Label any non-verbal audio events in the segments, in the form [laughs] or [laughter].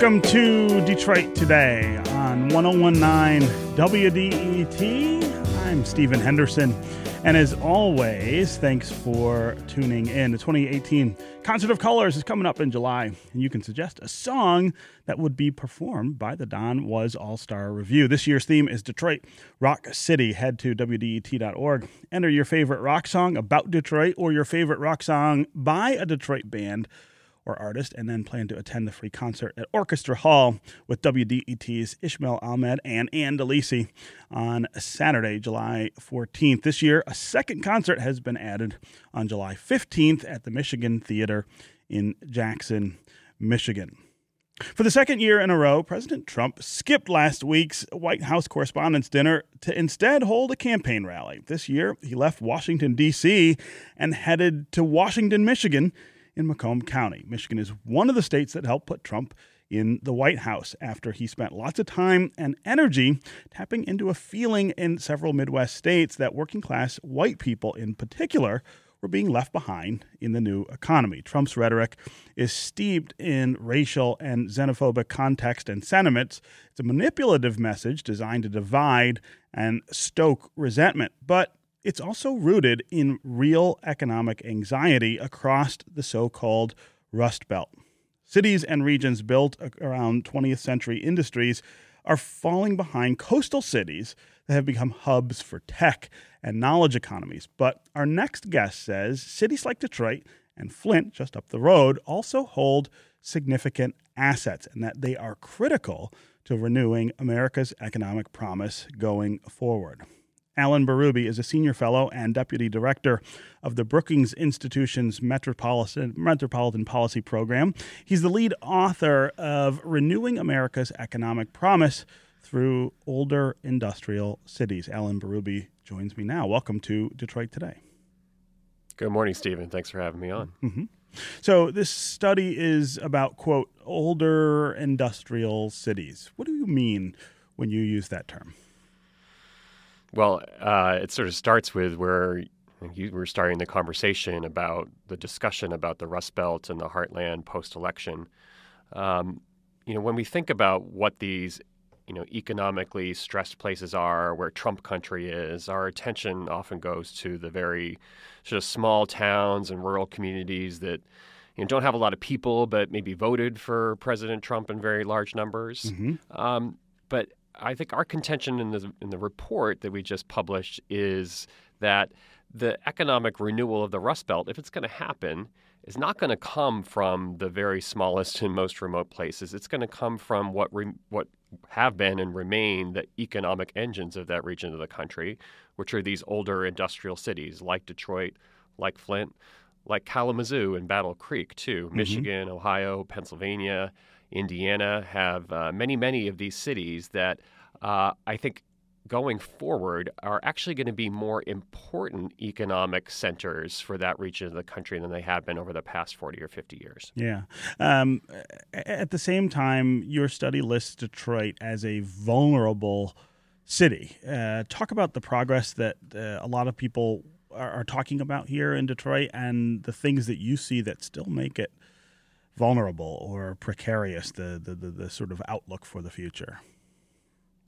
Welcome to Detroit Today on 1019 WDET. I'm Stephen Henderson. And as always, thanks for tuning in. The 2018 Concert of Colors is coming up in July, and you can suggest a song that would be performed by the Don Was All Star Revue. This year's theme is Detroit Rock City. Head to WDET.org. Enter your favorite rock song about Detroit or your favorite rock song by a Detroit band or artist, and then plan to attend the free concert at Orchestra Hall with WDET's Ishmael Ahmed and Ann DeLisi on Saturday, July 14th. This year, a second concert has been added on July 15th at the Michigan Theater in Jackson, Michigan. For the second year in a row, President Trump skipped last week's White House Correspondents' Dinner to instead hold a campaign rally. This year, he left Washington, D.C., and headed to Washington, Michigan in Macomb County. Michigan is one of the states that helped put Trump in the White House after he spent lots of time and energy tapping into a feeling in several Midwest states that working class white people in particular were being left behind in the new economy. Trump's rhetoric is steeped in racial and xenophobic context and sentiments. It's a manipulative message designed to divide and stoke resentment, but it's also rooted in real economic anxiety across the so called Rust Belt. Cities and regions built around 20th century industries are falling behind coastal cities that have become hubs for tech and knowledge economies. But our next guest says cities like Detroit and Flint, just up the road, also hold significant assets and that they are critical to renewing America's economic promise going forward. Alan Berube is a senior fellow and deputy director of the Brookings Institution's Metropolitan, Metropolitan Policy Program. He's the lead author of Renewing America's Economic Promise through Older Industrial Cities. Alan Berube joins me now. Welcome to Detroit Today. Good morning, Stephen. Thanks for having me on. Mm-hmm. So, this study is about, quote, older industrial cities. What do you mean when you use that term? Well, uh, it sort of starts with where you were starting the conversation about the discussion about the Rust Belt and the Heartland post-election. Um, you know, when we think about what these you know economically stressed places are, where Trump country is, our attention often goes to the very sort of small towns and rural communities that you know, don't have a lot of people, but maybe voted for President Trump in very large numbers. Mm-hmm. Um, but I think our contention in the in the report that we just published is that the economic renewal of the Rust Belt, if it's going to happen, is not going to come from the very smallest and most remote places. It's going to come from what re, what have been and remain the economic engines of that region of the country, which are these older industrial cities like Detroit, like Flint, like Kalamazoo and Battle Creek too, mm-hmm. Michigan, Ohio, Pennsylvania. Indiana have uh, many, many of these cities that uh, I think going forward are actually going to be more important economic centers for that region of the country than they have been over the past 40 or 50 years. Yeah. Um, at the same time, your study lists Detroit as a vulnerable city. Uh, talk about the progress that uh, a lot of people are, are talking about here in Detroit and the things that you see that still make it vulnerable or precarious, the, the, the, the sort of outlook for the future?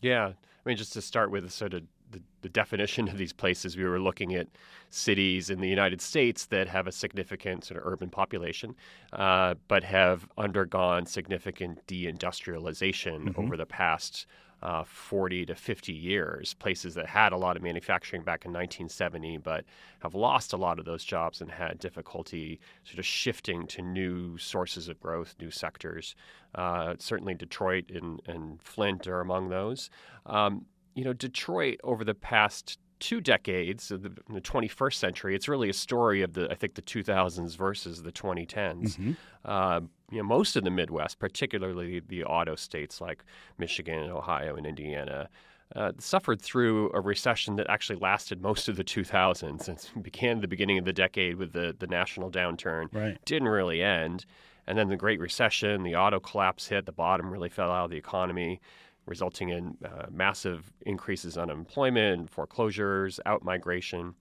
Yeah. I mean, just to start with sort of the, the, definition of these places, we were looking at cities in the United States that have a significant sort of urban population, uh, but have undergone significant deindustrialization mm-hmm. over the past uh, 40 to 50 years. Places that had a lot of manufacturing back in 1970, but have lost a lot of those jobs and had difficulty sort of shifting to new sources of growth, new sectors. Uh, certainly, Detroit and, and, Flint are among those. Um, you know, Detroit over the past two decades of the, in the 21st century, it's really a story of the I think the 2000s versus the 2010s. Mm-hmm. Uh, you know, most of the Midwest, particularly the auto states like Michigan and Ohio and Indiana, uh, suffered through a recession that actually lasted most of the 2000s. [laughs] It began at the beginning of the decade with the, the national downturn, right. didn't really end. And then the Great Recession, the auto collapse hit, the bottom really fell out of the economy, resulting in uh, massive increases in unemployment, foreclosures, out migration.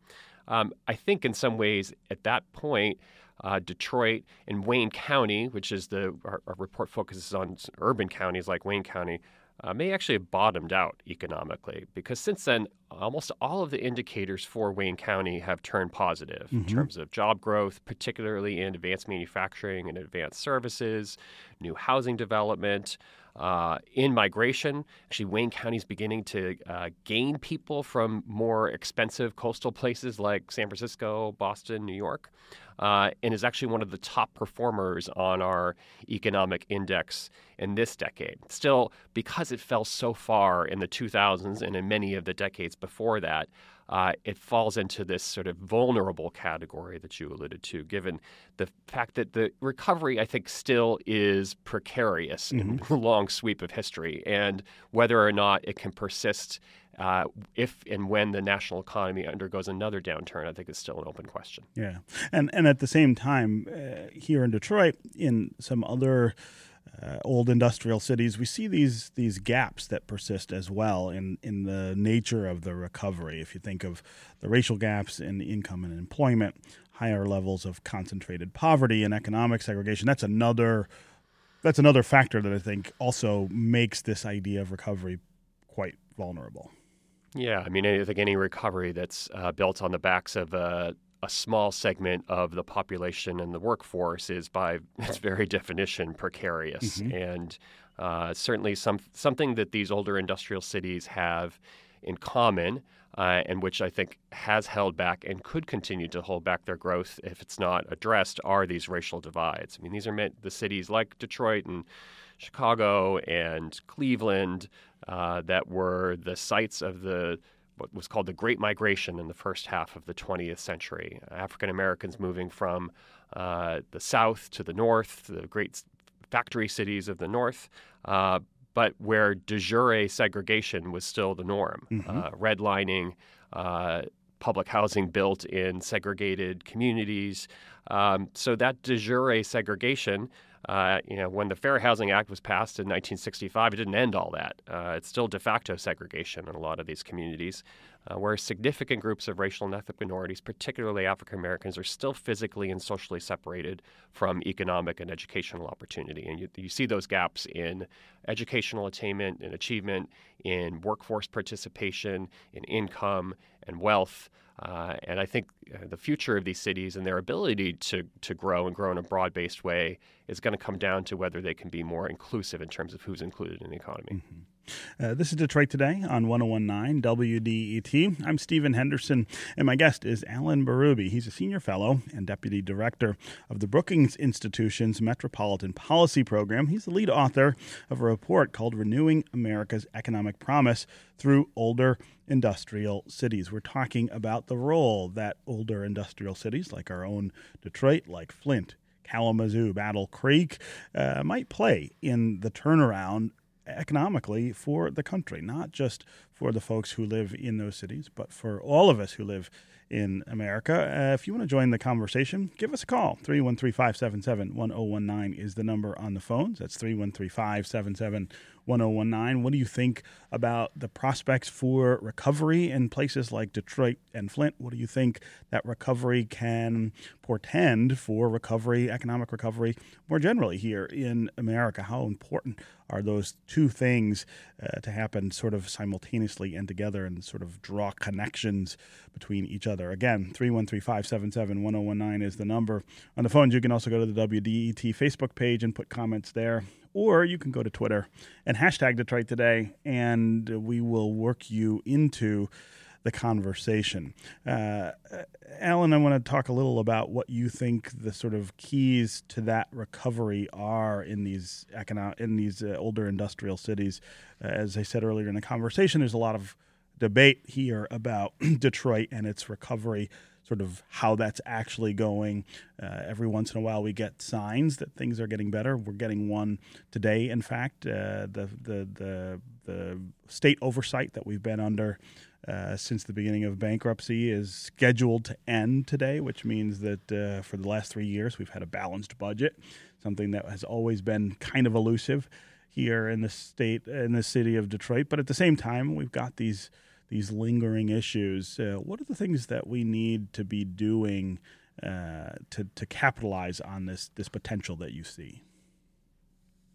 Um, I think in some ways at that point, uh, Detroit, and Wayne County, which is the our, our report focuses on urban counties like Wayne County, uh, may actually have bottomed out economically because since then, almost all of the indicators for Wayne County have turned positive mm-hmm. in terms of job growth, particularly in advanced manufacturing and advanced services, new housing development. Uh, in migration, actually, Wayne County is beginning to uh, gain people from more expensive coastal places like San Francisco, Boston, New York uh, and is actually one of the top performers on our economic index in this decade. Still, because it fell so far in the 2000s and in many of the decades before that, uh, it falls into this sort of vulnerable category that you alluded to, given the fact that the recovery, I think, still is precarious mm-hmm. in the [laughs] long sweep of history, and whether or not it can persist uh, if and when the national economy undergoes another downturn, I think is still an open question. Yeah, and and at the same time, uh, here in Detroit, in some other uh, old industrial cities, we see these these gaps that persist as well in in the nature of the recovery. If you think of the racial gaps in income and employment, higher levels of concentrated poverty and economic segregation, that's another that's another factor that I think also makes this idea of recovery quite vulnerable. Yeah, I mean, I think any recovery that's uh, built on the backs of a, a, small segment of the population and the workforce is, by [laughs] its very definition, precarious, mm-hmm. and uh, certainly some something that these older industrial cities have in common, uh, and which I think has held back and could continue to hold back their growth if it's not addressed, are these racial divides. I mean, these are meant the cities like Detroit and Chicago and Cleveland uh, that were the sites of the what was called the Great Migration in the first half of the 20th century. African Americans moving from uh, the south to the north, the great factory cities of the north, uh, but where de jure segregation was still the norm. Mm-hmm. Uh, redlining, uh, public housing built in segregated communities. Um, so that de jure segregation uh, you know, when the Fair Housing Act was passed in 1965, it didn't end all that. Uh, it's still de facto segregation in a lot of these communities, uh, where significant groups of racial and ethnic minorities, particularly African Americans, are still physically and socially separated from economic and educational opportunity. And you, you see those gaps in educational attainment and achievement, in workforce participation, in income and wealth. Uh, and I think uh, the future of these cities and their ability to, to grow and grow in a broad based way is going to come down to whether they can be more inclusive in terms of who's included in the economy. Mm-hmm. Uh, this is Detroit Today on 1019 WDET. I'm Stephen Henderson, and my guest is Alan Berube. He's a senior fellow and deputy director of the Brookings Institution's Metropolitan Policy Program. He's the lead author of a report called Renewing America's Economic Promise Through Older Industrial Cities. We're talking about the role that older industrial cities, like our own Detroit, like Flint, Kalamazoo, Battle Creek, uh, might play in the turnaround economically for the country, not just for the folks who live in those cities, but for all of us who live in America. Uh, if you want to join the conversation, give us a call. 313 577 1019 is the number on the phones. That's 313 577 1019. What do you think about the prospects for recovery in places like Detroit and Flint? What do you think that recovery can portend for recovery, economic recovery more generally here in America? How important are those two things uh, to happen sort of simultaneously and together and sort of draw connections between each other? Again, 313 577 1019 is the number. On the phones, you can also go to the WDET Facebook page and put comments there or you can go to Twitter and hashtag Detroit Today, and we will work you into the conversation. Uh, Alan, I want to talk a little about what you think the sort of keys to that recovery are in these economic in these uh, older industrial cities. Uh, as I said earlier in the conversation, there's a lot of debate here about [clears throat] Detroit and its recovery sort of how that's actually going. Uh, every once in a while, we get signs that things are getting better. We're getting one today. In fact, uh, the, the the the state oversight that we've been under uh, since the beginning of bankruptcy is scheduled to end today, which means that uh, for the last three years we've had a balanced budget, something that has always been kind of elusive here in the state in the city of Detroit. But at the same time, we've got these these lingering issues. Uh, what are the things that we need to be doing uh, to to capitalize on this this potential that you see.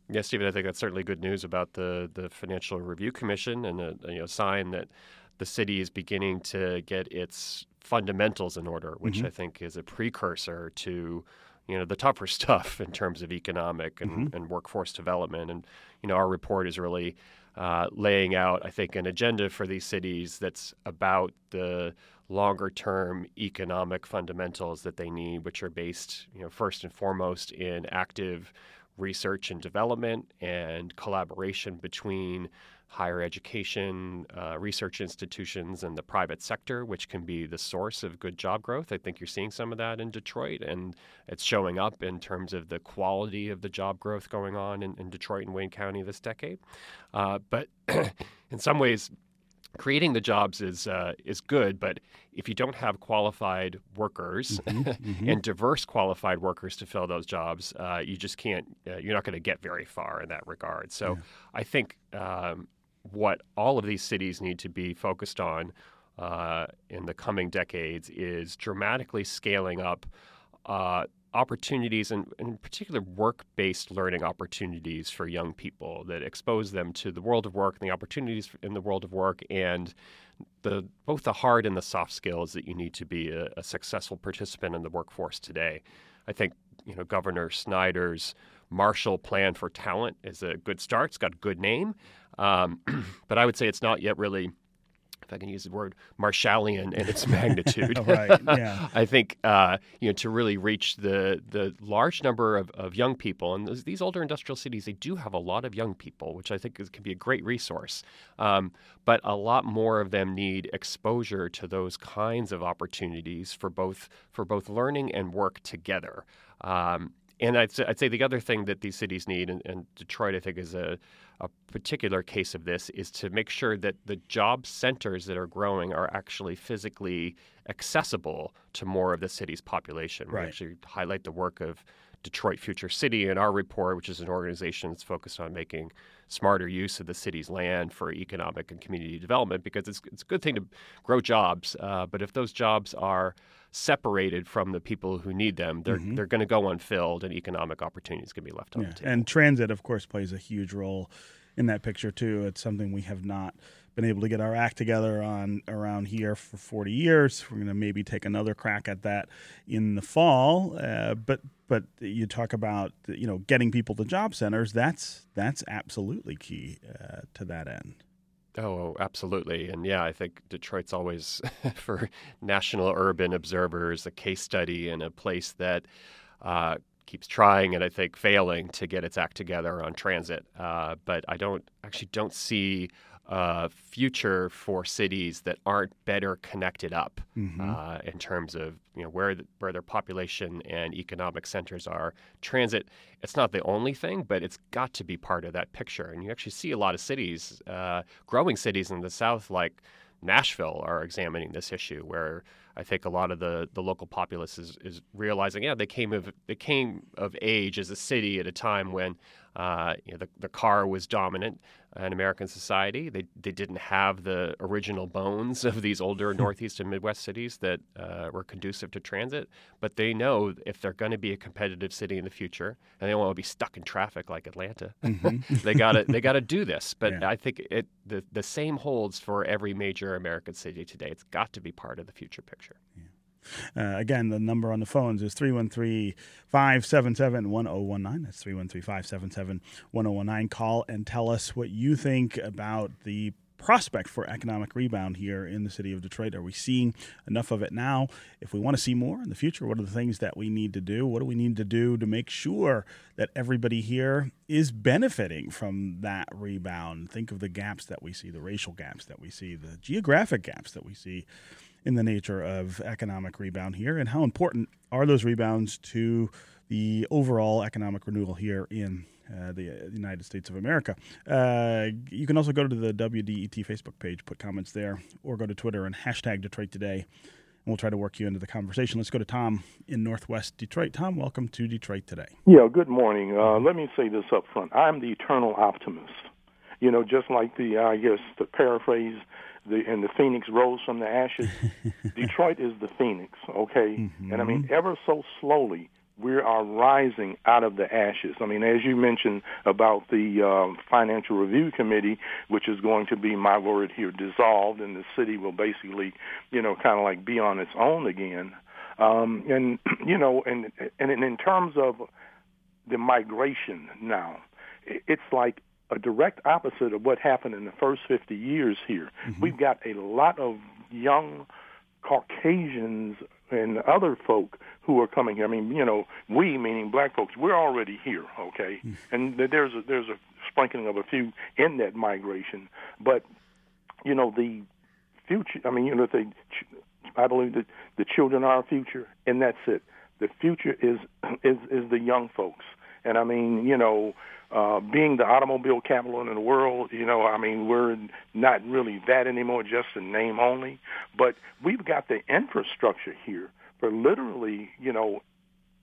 Yeah, Stephen, I think that's certainly good news about the the Financial Review Commission and a you know sign that the city is beginning to get its fundamentals in order, which mm-hmm. I think is a precursor to you know the tougher [laughs] stuff in terms of economic and, mm-hmm. and workforce development. And you know our report is really uh, laying out, I think, an agenda for these cities that's about the longer term economic fundamentals that they need, which are based, you know, first and foremost in active research and development and collaboration between higher education, uh, research institutions, and the private sector, which can be the source of good job growth. I think you're seeing some of that in Detroit, and it's showing up in terms of the quality of the job growth going on in, in Detroit and Wayne County this decade. Uh, but [clears throat] in some ways, creating the jobs is uh, is good, but if you don't have qualified workers mm-hmm, [laughs] mm-hmm. and diverse qualified workers to fill those jobs, uh, you just can't. Uh, you're not going to get very far in that regard. So yeah. I think um, what all of these cities need to be focused on uh, in the coming decades is dramatically scaling up uh, opportunities, and in particular work based learning opportunities for young people that expose them to the world of work and the opportunities in the world of work and the both the hard and the soft skills that you need to be a, a successful participant in the workforce today. I think you know Governor Snyder's Marshall Plan for Talent is a good start. It's got a good name, um, [clears throat] but I would say it's not yet really if I can use the word Marshallian in its [laughs] magnitude. right. Yeah. [laughs] I think uh, you know to really reach the the large number of, of young people, and these older industrial cities, they do have a lot of young people, which I think is, can be a great resource. Um, but a lot more of them need exposure to those kinds of opportunities for both for both learning and work together. Um, and I'd say, I'd say, the other thing that these cities need, and, and Detroit, I think, is a, a, particular case of this, is to make sure that the job centers that are growing are actually physically accessible to more of the city's population. Right. We actually highlight the work of Detroit Future City in our report, which is an organization that's focused on making smarter use of the city's land for economic and community development because it's, it's a good thing to grow jobs. Uh, but if those jobs are separated from the people who need them, they're, mm-hmm. they're going to go unfilled and economic opportunities can be left on yeah. the table. And transit, of course, plays a huge role in that picture, too. It's something we have not been able to get our act together on around here for 40 years. We're going to maybe take another crack at that in the fall. Uh, but but you talk about you know getting people to job centers. That's that's absolutely key uh, to that end. Oh, absolutely. And yeah, I think Detroit's always, [laughs] for national urban observers, a case study and a place that uh, keeps trying and I think failing to get its act together on transit. Uh, but I don't actually don't see uh, future for cities that aren't better connected up mm-hmm. uh, in terms of you know where the, where their population and economic centers are. Transit, it's not the only thing, but it's got to be part of that picture. And you actually see a lot of cities, uh, growing cities in the South, like Nashville, are examining this issue where I think a lot of the, the local populace is, is realizing, yeah, they came of they came of age as a city at a time when uh, you know, the, the car was dominant in American society. They, they didn't have the original bones of these older. [laughs] Northeast and Midwest cities that uh, were conducive to transit. But they know if they're going to be a competitive city in the future, and they don't want to be stuck in traffic like Atlanta, mm-hmm. [laughs] they got to they got to do this. But yeah. I think it the the same holds for every major American city today. It's got to be part of the future picture. Yeah. Uh, again, the number on the phones is 313 577 1019. That's 313 577 1019. Call and tell us what you think about the prospect for economic rebound here in the city of Detroit? Are we seeing enough of it now? If we want to see more in the future, what are the things that we need to do? What do we need to do to make sure that everybody here is benefiting from that rebound? Think of the gaps that we see, the racial gaps that we see, the geographic gaps that we see in the nature of economic rebound here, and how important are those rebounds to the overall economic renewal here in uh, the United States of America. Uh, you can also go to the WDET Facebook page, put comments there, or go to Twitter and hashtag Detroit Today, and we'll try to work you into the conversation. Let's go to Tom in Northwest Detroit. Tom, welcome to Detroit Today. Yeah, good morning. Uh, let me say this up front. I'm the eternal optimist. You know, just like the, I guess, to paraphrase the and the phoenix rose from the ashes. [laughs] Detroit is the phoenix, okay? Mm-hmm. And I mean, ever so slowly, we are rising out of the ashes. I mean, as you mentioned about the um, Financial Review Committee, which is going to be my word here dissolved, and the city will basically, you know, kind of like be on its own again. Um, and [clears throat] you know, and and in terms of the migration now, it's like a direct opposite of what happened in the first 50 years here. Mm-hmm. We've got a lot of young Caucasians and other folk who are coming here. I mean, you know, we meaning black folks, we're already here, okay? Mm. And there's a, there's a sprinkling of a few in that migration, but you know the future. I mean, you know, they, I believe that the children are our future, and that's it. The future is [clears throat] is is the young folks, and I mean, you know, uh, being the automobile capital in the world, you know, I mean, we're not really that anymore, just a name only. But we've got the infrastructure here for literally, you know,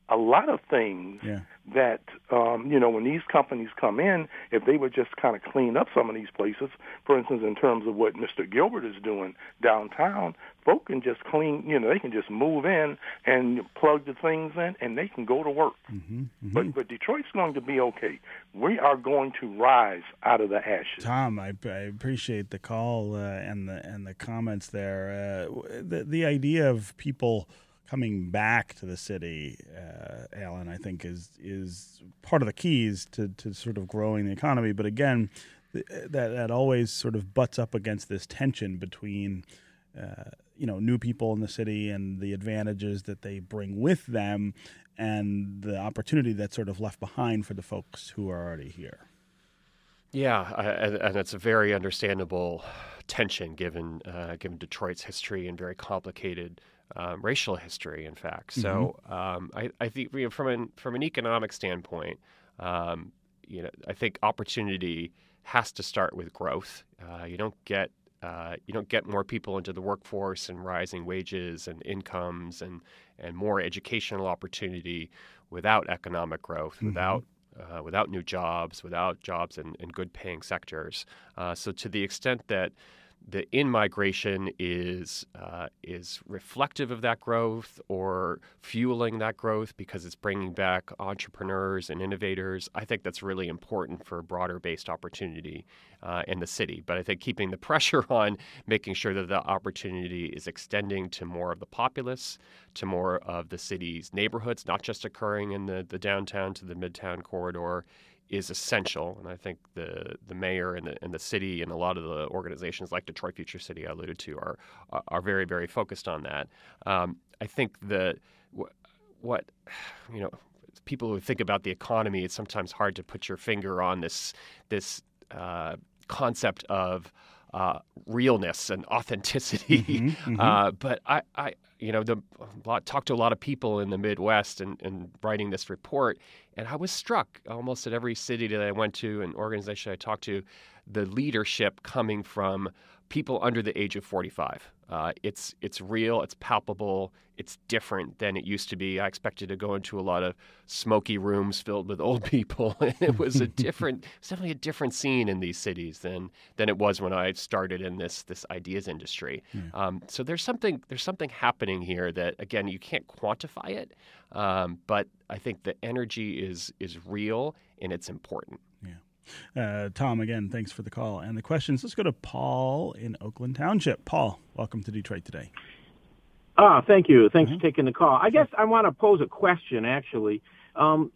a lot of things yeah. that um, you know when these companies come in, if they would just kind of clean up some of these places, for instance, in terms of what Mr. Gilbert is doing downtown, folk can just clean, you know, they can just move in and plug the things in, and they can go to work. Mm-hmm, mm-hmm. But but Detroit's going to be okay. We are going to rise out of the ashes. Tom, I, I appreciate the call uh, and the and the comments there. Uh, the the idea of people coming back to the city, uh, Alan, I think is is part of the keys to, to sort of growing the economy. But again, th- that that always sort of butts up against this tension between uh, you know new people in the city and the advantages that they bring with them, and the opportunity that's sort of left behind for the folks who are already here. Yeah, and, and it's a very understandable tension given uh, given Detroit's history and very complicated um, racial history, in fact. Mm-hmm. So um, I, I, think you know, from an from an economic standpoint, um, you know, I think opportunity has to start with growth. Uh, you don't get uh, you don't get more people into the workforce and rising wages and incomes and and more educational opportunity without economic growth, mm-hmm. without uh, without new jobs, without jobs in, in good paying sectors. Uh, so to the extent that the in migration is uh, is reflective of that growth or fueling that growth because it's bringing back entrepreneurs and innovators. I think that's really important for broader based opportunity uh, in the city. But I think keeping the [laughs] pressure on making sure that the opportunity is extending to more of the populace, to more of the city's neighborhoods, not just occurring in the, the downtown to the midtown corridor is essential, and I think the the mayor and the, and the city and a lot of the organizations like Detroit Future City I alluded to are are very very focused on that. Um, I think the what you know people who think about the economy, it's sometimes hard to put your finger on this this uh, concept of uh, realness and authenticity. Mm-hmm, [laughs] mm-hmm. Uh, but I, I, you know, the lot, talked to a lot of people in the Midwest and, and writing this report, and I was struck almost at every city that I went to and organization I talked to, the leadership coming from people under the age of 45. Uh, it's it's real, it's palpable, it's different than it used to be. I expected to go into a lot of smoky rooms filled with [laughs] old people, and it was a [laughs] different, it's definitely a different scene in these cities than than it was when I started in this this ideas industry. Um, so there's something there's something happening here that again you can't quantify it, um, but I think the energy is is real and it's important. Uh, Tom, again, thanks for the call and the questions. Let's go to Paul in Oakland Township. Paul, welcome to Detroit today. Ah, thank you. Thanks mm-hmm. for taking the call. I guess I want to pose a question, actually. Um,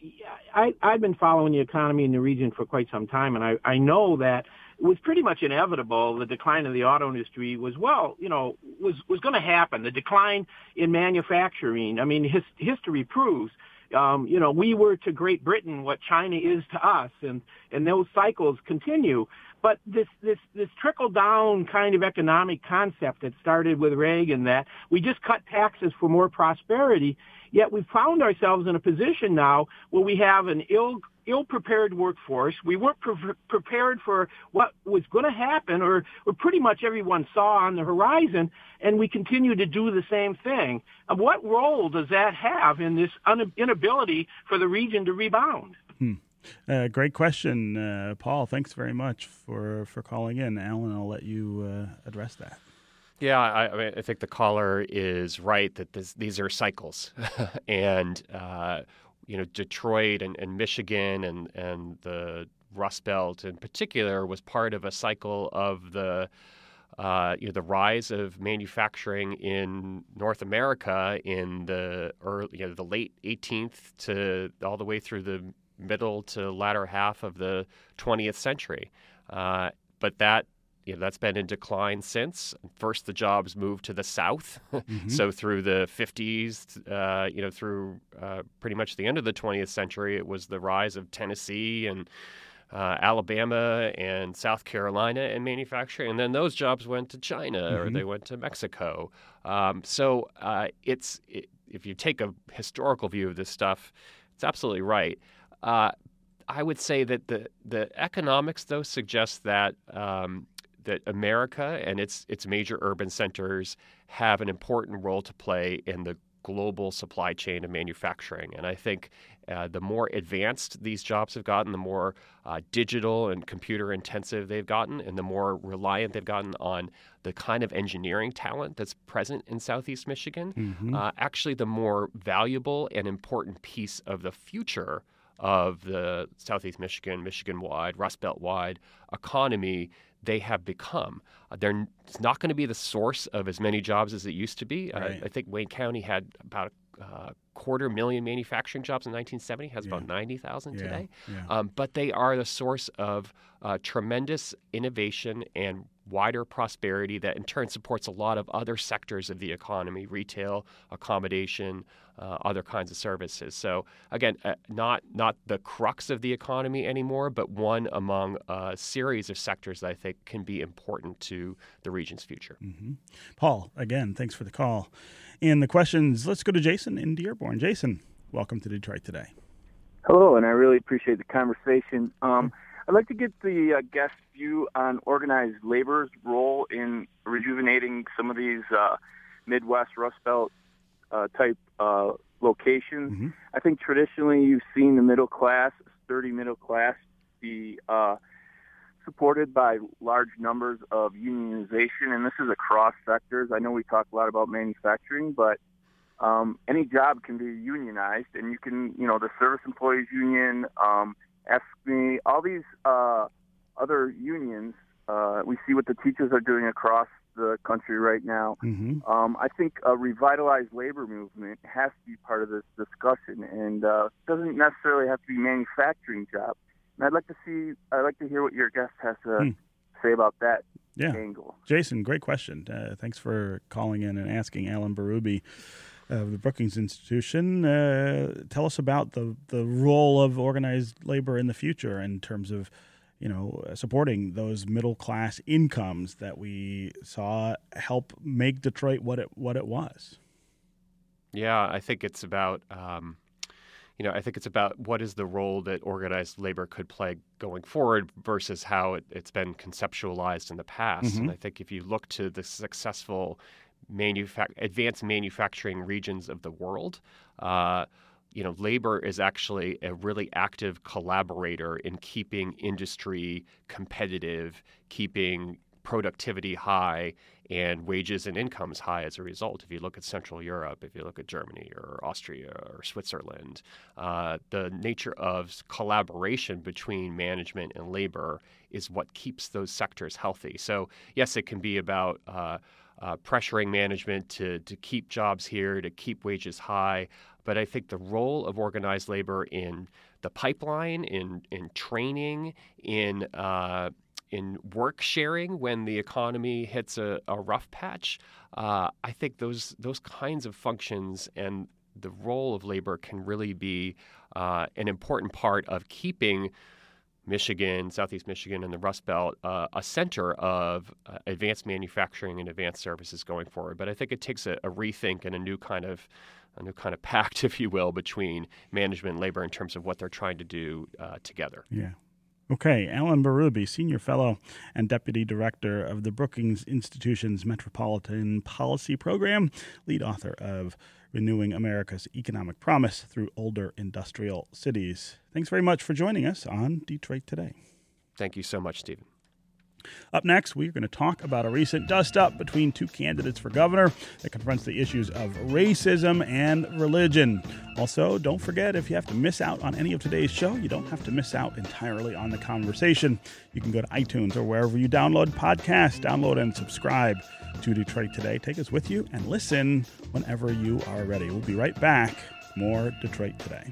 I, I've been following the economy in the region for quite some time, and I, I know that it was pretty much inevitable. The decline of the auto industry was, well, you know, was, was going to happen. The decline in manufacturing, I mean, his, history proves um, you know, we were to Great Britain what China is to us, and and those cycles continue. But this this this trickle down kind of economic concept that started with Reagan, that we just cut taxes for more prosperity, yet we found ourselves in a position now where we have an ill ill-prepared workforce. We weren't pre- prepared for what was going to happen, or, or pretty much everyone saw on the horizon, and we continue to do the same thing. Uh, what role does that have in this un- inability for the region to rebound? Hmm. Uh, great question, uh, Paul. Thanks very much for, for calling in. Alan, I'll let you uh, address that. Yeah, I, I, mean, I think the caller is right that this, these are cycles, [laughs] and uh, you know Detroit and, and Michigan and and the Rust Belt in particular was part of a cycle of the uh, you know the rise of manufacturing in North America in the early, you know, the late 18th to all the way through the middle to latter half of the 20th century. Uh, but that you know, that's been in decline since. First, the jobs moved to the south, [laughs] mm-hmm. so through the 50s, uh, you know, through uh, pretty much the end of the 20th century, it was the rise of Tennessee and uh, Alabama and South Carolina in manufacturing, and then those jobs went to China mm-hmm. or they went to Mexico. Um, so uh, it's it, if you take a historical view of this stuff, it's absolutely right. Uh, I would say that the the economics though suggests that um, that America and its its major urban centers have an important role to play in the global supply chain of manufacturing. And I think uh, the more advanced these jobs have gotten, the more uh, digital and computer intensive they've gotten, and the more reliant they've gotten on the kind of engineering talent that's present in Southeast Michigan, mm-hmm. uh, actually, the more valuable and important piece of the future of the Southeast Michigan, Michigan wide, Rust Belt wide economy they have become. Uh, they're it's not going to be the source of as many jobs as it used to be. Uh, right. I think Wayne County had about a uh, quarter million manufacturing jobs in 1970, has yeah. about 90,000 yeah. today. Yeah. Um, but they are the source of uh, tremendous innovation and wider prosperity that in turn supports a lot of other sectors of the economy retail, accommodation, uh, other kinds of services. So again, uh, not not the crux of the economy anymore, but one among a series of sectors that I think can be important to the region's future. Mm-hmm. Paul, again, thanks for the call. And the questions, let's go to Jason in Dearborn. Jason, welcome to Detroit today. Hello, and I really appreciate the conversation. Um, I'd like to get the uh, guest view on organized labor's role in rejuvenating some of these uh, Midwest Rust Belt uh, type uh, locations. Mm-hmm. I think traditionally you've seen the middle class, sturdy middle class, be uh, supported by large numbers of unionization, and this is across sectors. I know we talk a lot about manufacturing, but um, any job can be unionized, and you can, you know, the Service Employees Union, um, me, all these uh, other unions. Uh, we see what the teachers are doing across the country right now. Mm-hmm. Um, I think a revitalized labor movement has to be part of this discussion, and uh, doesn't necessarily have to be manufacturing jobs. And I'd like to see, I'd like to hear what your guest has to hmm. say about that yeah. angle. Jason, great question. Uh, thanks for calling in and asking Alan Berube of the Brookings Institution. Uh, tell us about the the role of organized labor in the future in terms of you know, supporting those middle class incomes that we saw help make Detroit what it what it was. Yeah, I think it's about. Um, you know, I think it's about what is the role that organized labor could play going forward versus how it, has been conceptualized in the past. Mm-hmm. And I think if you look to the successful manufa- advanced manufacturing regions of the world, uh, you know, labor is actually a really active collaborator in keeping industry competitive, keeping productivity high, and wages and incomes high as a result. If you look at Central Europe, if you look at Germany or Austria or Switzerland, uh, the nature of collaboration between management and labor is what keeps those sectors healthy. So, yes, it can be about uh, uh, pressuring management to, to keep jobs here, to keep wages high. But I think the role of organized labor in the pipeline, in in training, in uh, in work sharing when the economy hits a, a rough patch, uh, I think those those kinds of functions and the role of labor can really be uh, an important part of keeping Michigan, Southeast Michigan, and the Rust Belt uh, a center of uh, advanced manufacturing and advanced services going forward. But I think it takes a, a rethink and a new kind of a new kind of [laughs] pact, if you will, between management and labor in terms of what they're trying to do uh, together. Yeah. Okay, Alan Berube, Senior Fellow and Deputy Director of the Brookings Institution's Metropolitan Policy Program, lead author of Renewing America's Economic Promise Through Older Industrial Cities. Thanks very much for joining us on Detroit Today. Thank you so much, Stephen. Up next, we're going to talk about a recent dust up between two candidates for governor that confronts the issues of racism and religion. Also, don't forget if you have to miss out on any of today's show, you don't have to miss out entirely on the conversation. You can go to iTunes or wherever you download podcasts, download and subscribe to Detroit Today. Take us with you and listen whenever you are ready. We'll be right back. More Detroit Today.